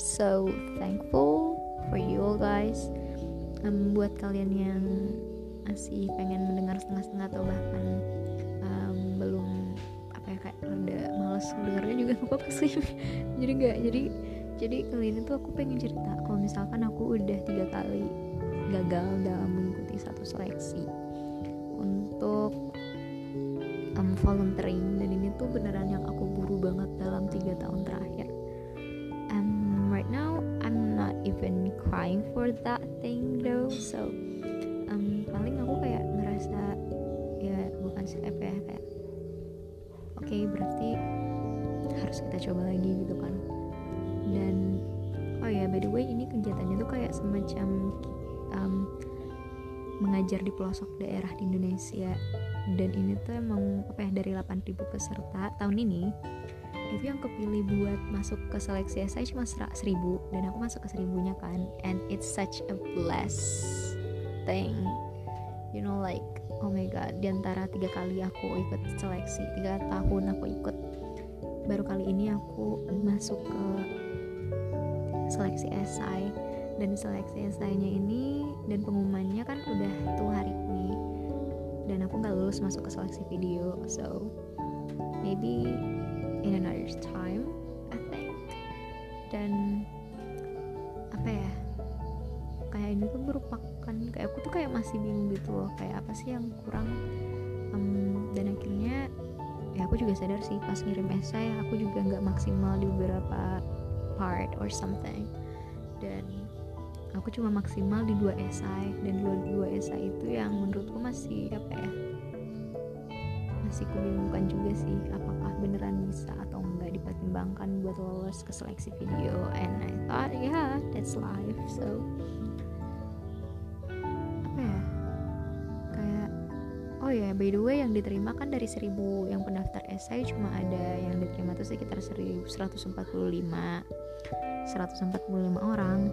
so thankful for you all guys. Um, buat kalian yang masih pengen mendengar setengah-setengah atau bahkan males dengarnya juga gak apa-apa sih. Jadi gak jadi jadi kali ini tuh aku pengen cerita. Kalau misalkan aku udah tiga kali gagal dalam mengikuti satu seleksi untuk um, volunteering dan ini tuh beneran yang aku buru banget dalam tiga tahun terakhir even crying for that thing though. So um, paling aku kayak ngerasa ya bukan apa ya kayak oke okay, berarti harus kita coba lagi gitu kan. Dan oh ya by the way ini kegiatannya tuh kayak semacam um, mengajar di pelosok daerah di Indonesia. Dan ini tuh emang apa ya dari 8000 peserta tahun ini itu yang kepilih buat masuk ke seleksi saya cuma 1000 dan aku masuk ke seribunya kan. And it's such a bless thing. You know like oh my god di antara tiga kali aku ikut seleksi tiga tahun aku ikut baru kali ini aku masuk ke seleksi esai dan seleksi esainya ini dan pengumumannya kan udah tuh hari ini. Dan aku nggak lulus masuk ke seleksi video so maybe in another time I think. Dan apa ya kayak ini tuh merupakan kayak aku tuh kayak masih bingung gitu loh kayak apa sih yang kurang. Um, dan akhirnya ya aku juga sadar sih pas ngirim esai aku juga nggak maksimal di beberapa part or something. Dan aku cuma maksimal di dua esai dan dua dua esai itu yang menurutku masih apa ya masih kubingungkan juga sih apakah beneran bisa atau enggak dipertimbangkan buat lolos ke seleksi video. And I thought yeah that's life so. Oh ya by the way yang diterima kan dari 1000 yang pendaftar esai cuma ada yang diterima tuh sekitar 145 145 orang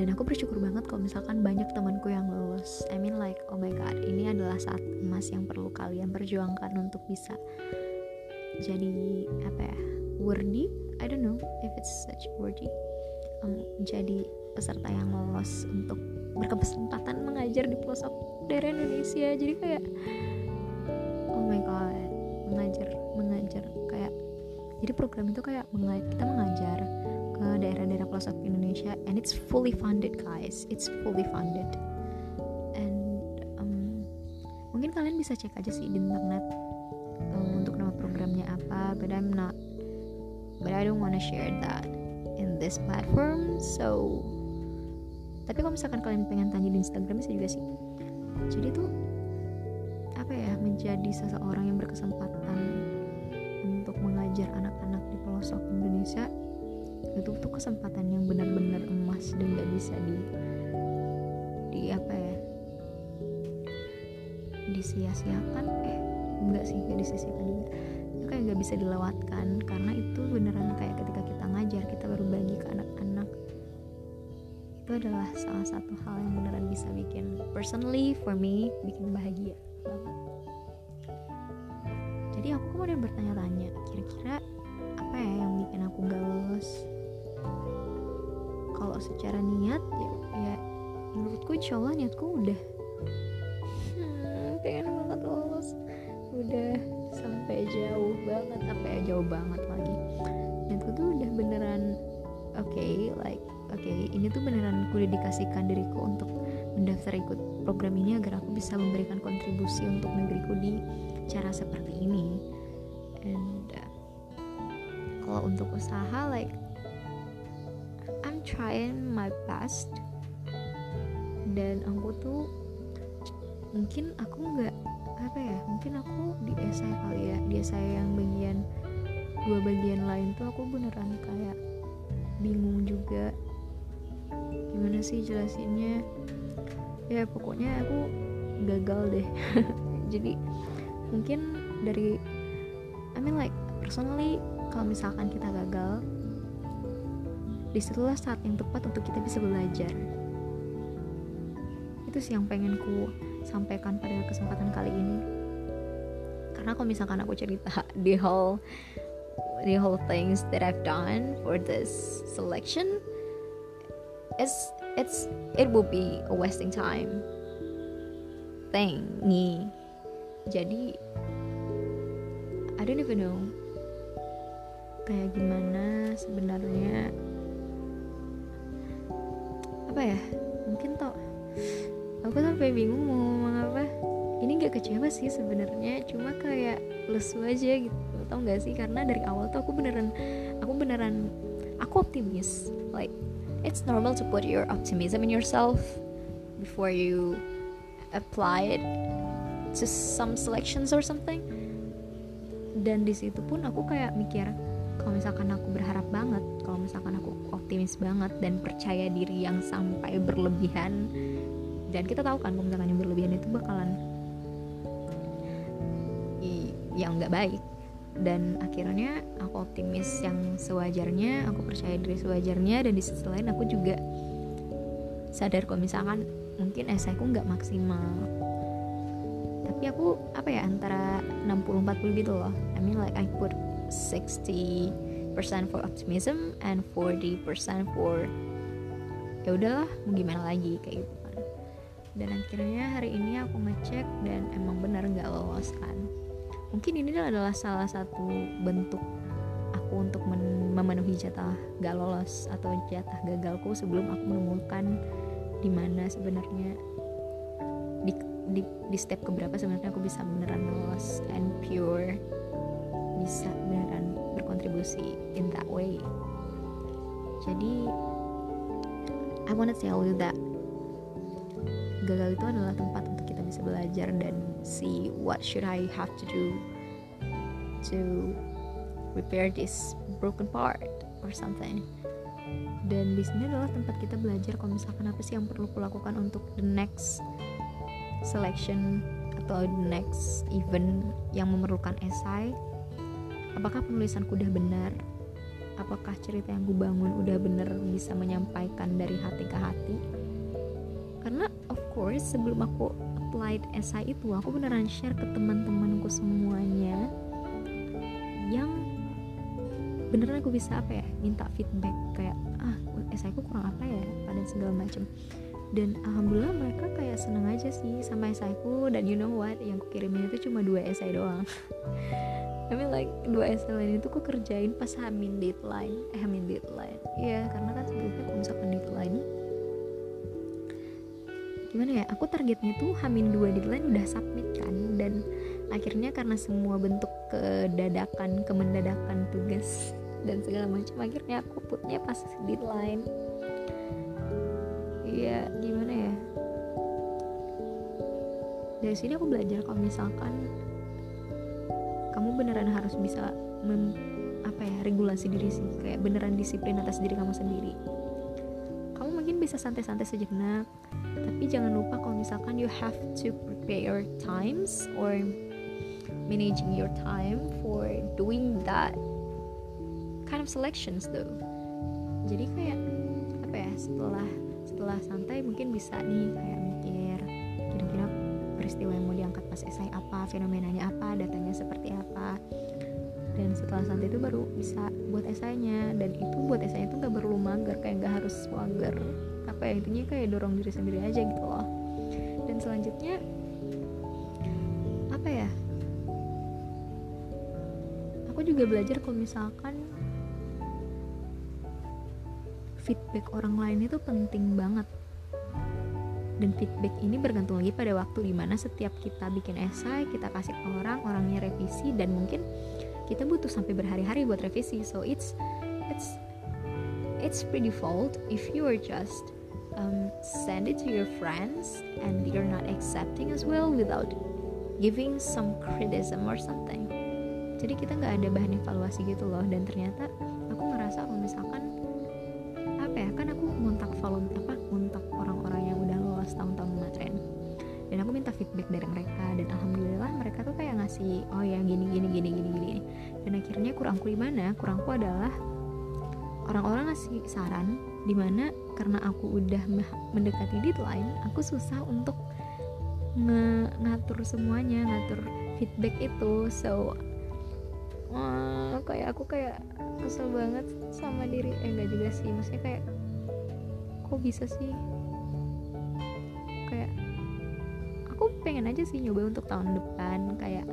dan aku bersyukur banget kalau misalkan banyak temanku yang lulus I mean like oh my god ini adalah saat emas yang perlu kalian perjuangkan untuk bisa jadi apa ya worthy. I don't know if it's such worthy. Um, jadi peserta yang lolos untuk berkesempatan mengajar di pelosok daerah Indonesia. Jadi kayak oh my god mengajar mengajar kayak jadi program itu kayak kita mengajar ke daerah-daerah pelosok Indonesia and it's fully funded guys. It's fully funded. And um, mungkin kalian bisa cek aja sih di internet um, untuk nama programnya apa but I'm not but I don't wanna share that in this platform so tapi kalau misalkan kalian pengen tanya di Instagram bisa juga sih. Jadi tuh apa ya menjadi seseorang yang berkesempatan untuk mengajar anak-anak di pelosok Indonesia itu tuh kesempatan yang benar-benar emas dan gak bisa di di apa ya disia-siakan. Eh enggak sih gak disia-siakan juga. Itu kayak gak bisa dilewatkan karena itu beneran kayak ketika kita ngajar kita baru bagi ke anak-anak. Itu adalah salah satu hal yang beneran bisa bikin personally for me bikin bahagia jadi aku kemudian bertanya-tanya insya Allah niatku udah. Hmm, pengen banget lulus. Udah sampai jauh banget sampai jauh banget lagi. Niatku tuh udah beneran oke okay, like oke okay, ini tuh beneran aku dedikasikan diriku untuk mendaftar ikut program ini agar aku bisa memberikan kontribusi untuk negeriku di cara seperti ini. And uh, kalau untuk usaha like I'm trying my best dan aku tuh mungkin aku nggak apa ya mungkin aku di esai kali ya di esai yang bagian dua bagian lain tuh aku beneran kayak bingung juga. Gimana sih jelasinnya? Ya pokoknya aku gagal deh. Jadi mungkin dari I mean like personally kalau misalkan kita gagal di situlah saat yang tepat untuk kita bisa belajar itu sih yang pengen ku sampaikan pada kesempatan kali ini. Karena kalau misalkan aku cerita di whole the whole things that I've done for this selection it's it's it will be a wasting time. Thing nih jadi I don't even know kayak gimana sebenarnya. Apa ya? Mungkin toh aku sampai bingung mau ngomong apa. Ini gak kecewa sih sebenarnya cuma kayak lesu aja gitu. Tau gak sih? Karena dari awal tuh aku beneran aku beneran aku optimis. Like it's normal to put your optimism in yourself before you apply it to some selections or something. Dan di situ pun aku kayak mikir kalau misalkan aku berharap banget kalau misalkan aku optimis banget dan percaya diri yang sampai berlebihan dan kita tahu kan misalkan yang berlebihan itu bakalan yang nggak baik. Dan akhirnya aku optimis yang sewajarnya aku percaya diri sewajarnya dan di sisi lain aku juga sadar kalau misalkan mungkin esaiku nggak maksimal. Tapi aku apa ya antara 60-40 gitu loh. I mean like I put 60% for optimism and 40% for ya udahlah mau gimana lagi kayak gitu dan akhirnya hari ini aku ngecek dan emang benar nggak lolos kan mungkin ini adalah salah satu bentuk aku untuk memenuhi jatah gak lolos atau jatah gagalku sebelum aku menemukan di mana sebenarnya di, di, di step keberapa sebenarnya aku bisa beneran lolos and pure bisa beneran berkontribusi in that way. Jadi I wanna tell you that gagal itu adalah tempat untuk kita bisa belajar dan see what should I have to do to repair this broken part or something. Dan di sini adalah tempat kita belajar kalau misalkan apa sih yang perlu kulakukan untuk the next selection atau the next event yang memerlukan esai. Apakah penulisanku udah benar? Apakah cerita yang gue bangun udah bener bisa menyampaikan dari hati ke hati course sebelum aku applied esai itu aku beneran share ke teman-temanku semuanya yang beneran aku bisa apa ya minta feedback kayak ah esai ku kurang apa ya? pada segala macam dan alhamdulillah mereka kayak seneng aja sih sama esaiku dan you know what yang ku kirimin itu cuma dua esai doang. I mean like dua essay lain itu aku kerjain pas hamin deadline eh hamin deadline. Iya karena kan sebelumnya kalau misalkan deadline gimana ya aku targetnya tuh hamin dua deadline udah submit kan dan akhirnya karena semua bentuk kedadakan kemendadakan tugas dan segala macam akhirnya aku putnya pas deadline. Iya gimana ya? Dari sini aku belajar kalau misalkan kamu beneran harus bisa mem, apa ya regulasi diri sih kayak beneran disiplin atas diri kamu sendiri bisa santai-santai sejenak. Tapi jangan lupa kalau misalkan you have to prepare your times or managing your time for doing that kind of selections though. Jadi kayak apa ya setelah setelah santai mungkin bisa nih kayak mikir kira-kira peristiwa yang mau diangkat pas esai apa fenomenanya apa datanya seperti apa. Dan setelah santai itu baru bisa buat esainya. Dan itu buat esainya itu nggak perlu mager kayak nggak harus mager apa ya intinya kayak dorong diri sendiri aja gitu loh. Dan selanjutnya apa ya? Aku juga belajar kalau misalkan feedback orang lain itu penting banget. Dan feedback ini bergantung lagi pada waktu di mana setiap kita bikin esai kita kasih ke orang orangnya revisi dan mungkin kita butuh sampai berhari-hari buat revisi. So it's it's it's pretty fault if you are just um, send it to your friends and you're not accepting as well without giving some criticism or something. Jadi kita nggak ada bahan evaluasi gitu loh. Dan ternyata aku ngerasa kalau misalkan apa ya kan aku ngontak follow apa ngontak orang-orang yang udah lolos tahun-tahun kemarin. Dan aku minta feedback dari mereka dan alhamdulillah mereka tuh kayak ngasih oh ya gini gini gini gini gini. Dan akhirnya kurangku di mana? Kurangku adalah orang-orang ngasih saran di mana karena aku udah mendekati deadline aku susah untuk nge ngatur semuanya ngatur feedback itu. So uh, kayak aku kayak kesel banget sama diri. Eh enggak juga sih maksudnya kayak kok bisa sih? Kayak aku pengen aja sih nyoba untuk tahun depan kayak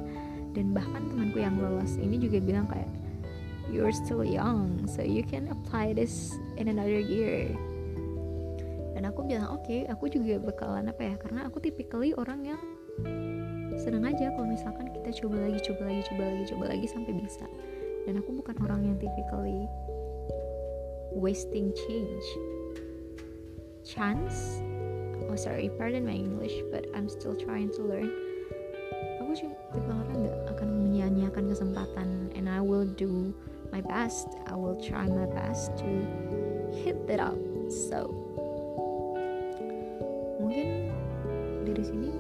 dan bahkan temanku yang lolos ini juga bilang kayak you're still young so you can apply this in another year. Dan aku bilang oke okay, aku juga bakalan apa ya karena aku typically orang yang seneng aja kalau misalkan kita coba lagi coba lagi coba lagi coba lagi sampai bisa. Dan aku bukan orang yang typically wasting change. Chance oh sorry pardon my English but I'm still trying to learn. Aku tipe orang nggak akan menyia-nyiakan kesempatan and I will do my best I will try my best to hit that up. So mungkin dari sini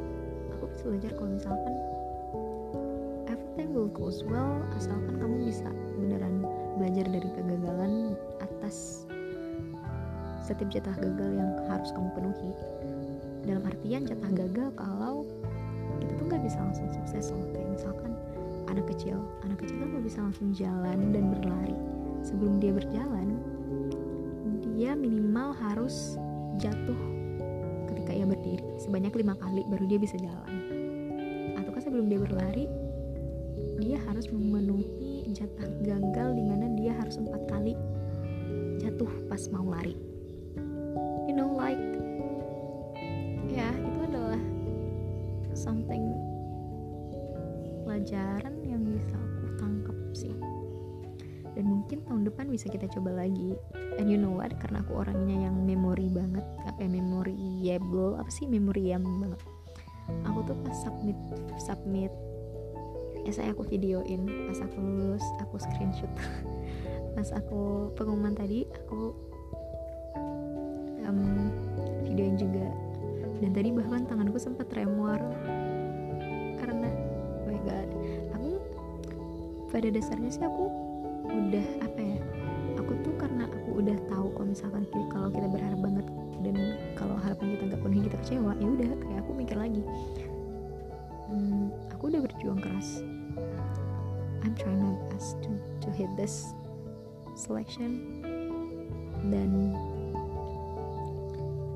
aku bisa belajar kalau misalkan everything will goes well asalkan kamu bisa beneran belajar dari kegagalan atas setiap jatah gagal yang harus kamu penuhi. Dalam artian jatah gagal kalau kita tuh nggak bisa langsung sukses loh kayak misalkan anak kecil. Anak kecil kan bisa langsung jalan dan berlari. Sebelum dia berjalan dia minimal harus jatuh ketika ia berdiri. Sebanyak lima kali baru dia bisa jalan. Ataukah sebelum dia berlari dia harus memenuhi jatah gagal di mana dia harus empat kali jatuh pas mau lari mungkin tahun depan bisa kita coba lagi. And you know what? Karena aku orangnya yang memori banget. Apa ya? Memoriable apa sih? Memori yang banget. Aku tuh pas submit submit esai aku videoin pas aku lulus aku screenshot. Pas aku pengumuman tadi aku um, videoin juga. Dan tadi bahkan tanganku sempat tremor. Karena oh my god. Aku pada dasarnya sih aku udah apa ya aku tuh karena aku udah tahu kalau misalkan kalau kita berharap banget dan kalau harapan kita nggak penuhi kita kecewa ya udah kayak aku mikir lagi. Hmm, aku udah berjuang keras. I'm trying my best to to hit this selection. Dan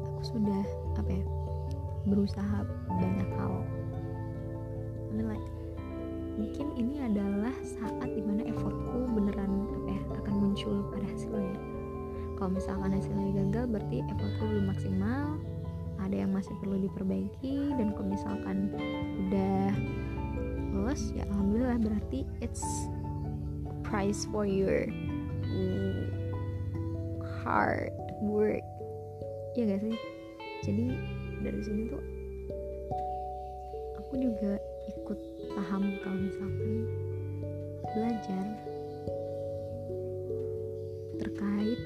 aku sudah apa ya berusaha banyak hal mungkin ini adalah saat di mana effortku beneran apa ya akan muncul pada hasilnya. Kalau misalkan hasilnya gagal berarti effortku belum maksimal ada yang masih perlu diperbaiki dan kalau misalkan udah lulus ya alhamdulillah berarti it's price for your hard work. Ya gak sih? Jadi dari sini tuh aku juga paham kalau misalkan belajar terkait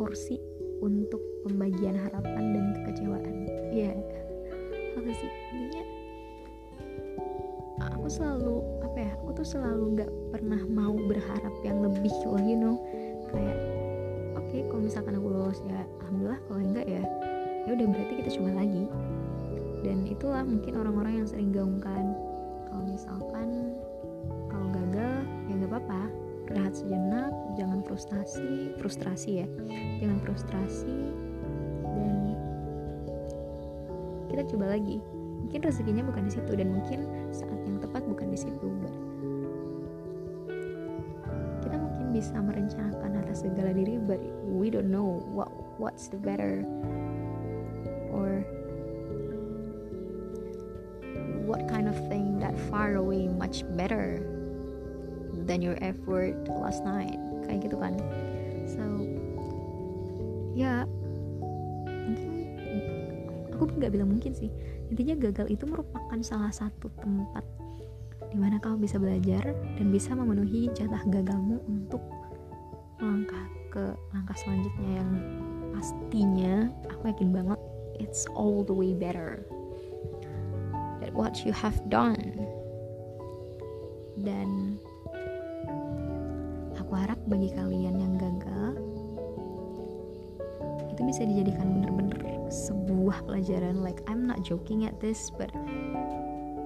porsi untuk pembagian harapan dan kekecewaan. Ya apa sih? Intinya aku selalu apa ya aku tuh selalu nggak pernah mau berharap yang lebih loh you know. Kayak oke okay, kalau misalkan aku lolos ya alhamdulillah. Kalau enggak ya ya udah berarti kita coba lagi dan itulah mungkin orang-orang yang sering gaungkan. Kalau misalkan kalau gagal ya nggak apa-apa. Rehat sejenak jangan frustasi frustrasi ya. Jangan frustrasi. Dan kita coba lagi. Mungkin rezekinya bukan di situ dan mungkin saat yang tepat bukan di situ. Kita mungkin bisa merencanakan atas segala diri but we don't know what what's the better or that far away much better than your effort last night. Kayak gitu kan. So ya mungkin aku nggak bilang mungkin sih. Intinya gagal itu merupakan salah satu tempat di mana kamu bisa belajar dan bisa memenuhi jatah gagalmu untuk melangkah ke langkah selanjutnya yang pastinya aku yakin banget it's all the way better that what you have done itu bisa dijadikan bener-bener sebuah pelajaran. Like I'm not joking at this but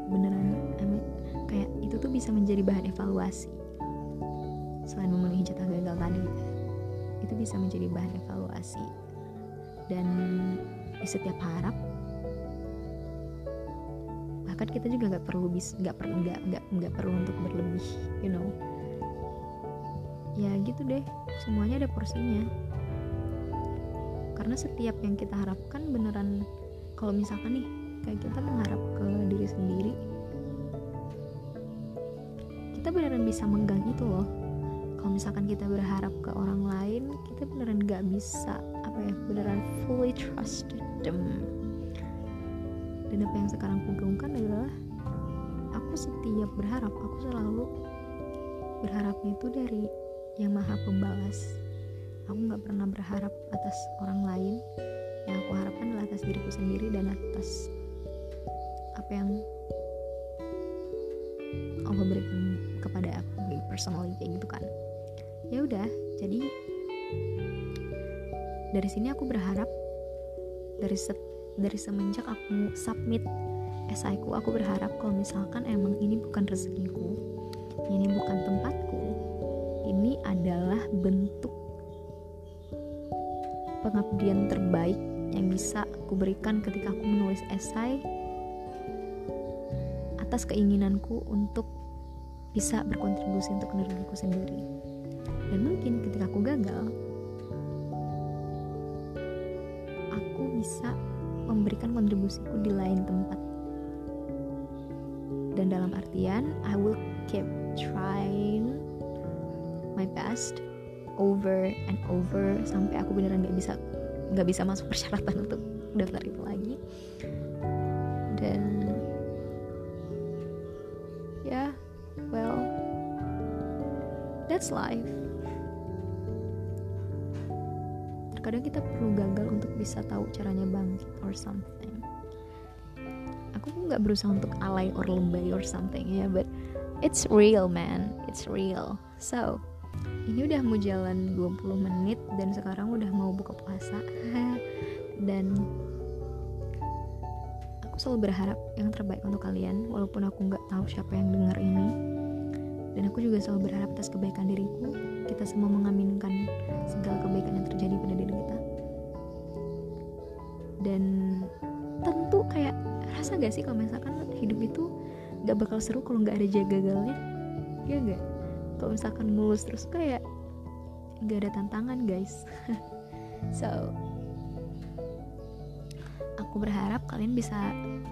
beneran I mean, kayak itu tuh bisa menjadi bahan evaluasi. Selain memenuhi jatah gagal tadi itu bisa menjadi bahan evaluasi. Dan di setiap harap bahkan kita juga nggak perlu bis nggak perlu nggak nggak nggak perlu untuk berlebih you know. Ya gitu deh semuanya ada porsinya karena setiap yang kita harapkan beneran kalau misalkan nih kayak kita mengharap ke diri sendiri kita beneran bisa menggang itu loh. Kalau misalkan kita berharap ke orang lain kita beneran gak bisa apa ya beneran fully trust them. Dan apa yang sekarang aku gaungkan adalah aku setiap berharap aku selalu berharapnya itu dari yang maha pembalas aku nggak pernah berharap atas orang lain. Yang aku harapkan adalah atas diriku sendiri dan atas apa yang Allah berikan kepada aku personally kayak gitu kan. Ya udah jadi dari sini aku berharap dari se dari semenjak aku submit esai ku aku berharap kalau misalkan emang ini bukan rezekiku ini bukan tempatku ini adalah bentuk pengabdian terbaik yang bisa aku berikan ketika aku menulis esai atas keinginanku untuk bisa berkontribusi untuk diriku sendiri. Dan mungkin ketika aku gagal aku bisa memberikan kontribusiku di lain tempat. Dan dalam artian I will keep trying my best over and over sampai aku beneran gak bisa nggak bisa masuk persyaratan untuk daftar itu lagi. Dan ya yeah, well that's life. Terkadang kita perlu gagal untuk bisa tahu caranya bangkit or something. Aku nggak berusaha untuk alay or lebay or something ya yeah, but it's real man. It's real. So ini udah mau jalan 20 menit dan sekarang udah mau buka puasa. Dan aku selalu berharap yang terbaik untuk kalian walaupun aku nggak tahu siapa yang dengar ini. Dan aku juga selalu berharap atas kebaikan diriku. Kita semua mengaminkan segala kebaikan yang terjadi pada diri kita. Dan tentu kayak rasa gak sih kalau misalkan hidup itu gak bakal seru kalau nggak ada jaga gagalnya? Ya gak kalau misalkan mulus terus kayak gak ada tantangan guys. So aku berharap kalian bisa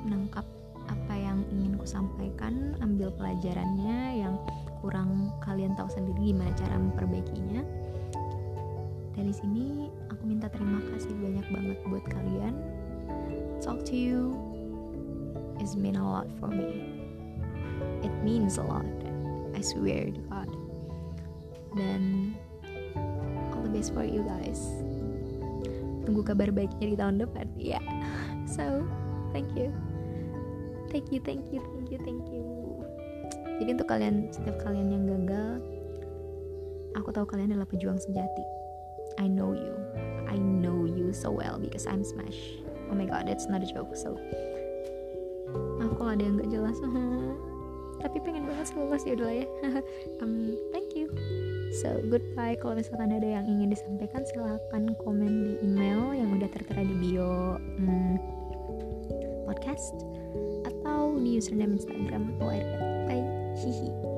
menangkap apa yang ingin ku sampaikan ambil pelajarannya yang kurang kalian tahu sendiri gimana cara memperbaikinya. Dari sini aku minta terima kasih banyak banget buat kalian. Talk to you. Is mean a lot for me. It means a lot. I swear to God dan all the best for you guys. Tunggu kabar baiknya di tahun depan. Ya. Yeah. so thank you. Thank you thank you thank you thank you. Jadi untuk kalian setiap kalian yang gagal aku tahu kalian adalah pejuang sejati. I know you. I know you so well because I'm smash. Oh my god that's not a joke. So aku ada yang gak jelas tapi pengen banget lulus ya udah ya um, thank you. So goodbye. Kalau misalkan ada yang ingin disampaikan silahkan komen di email yang udah tertera di bio hmm, podcast atau di username Instagram bye. Hihi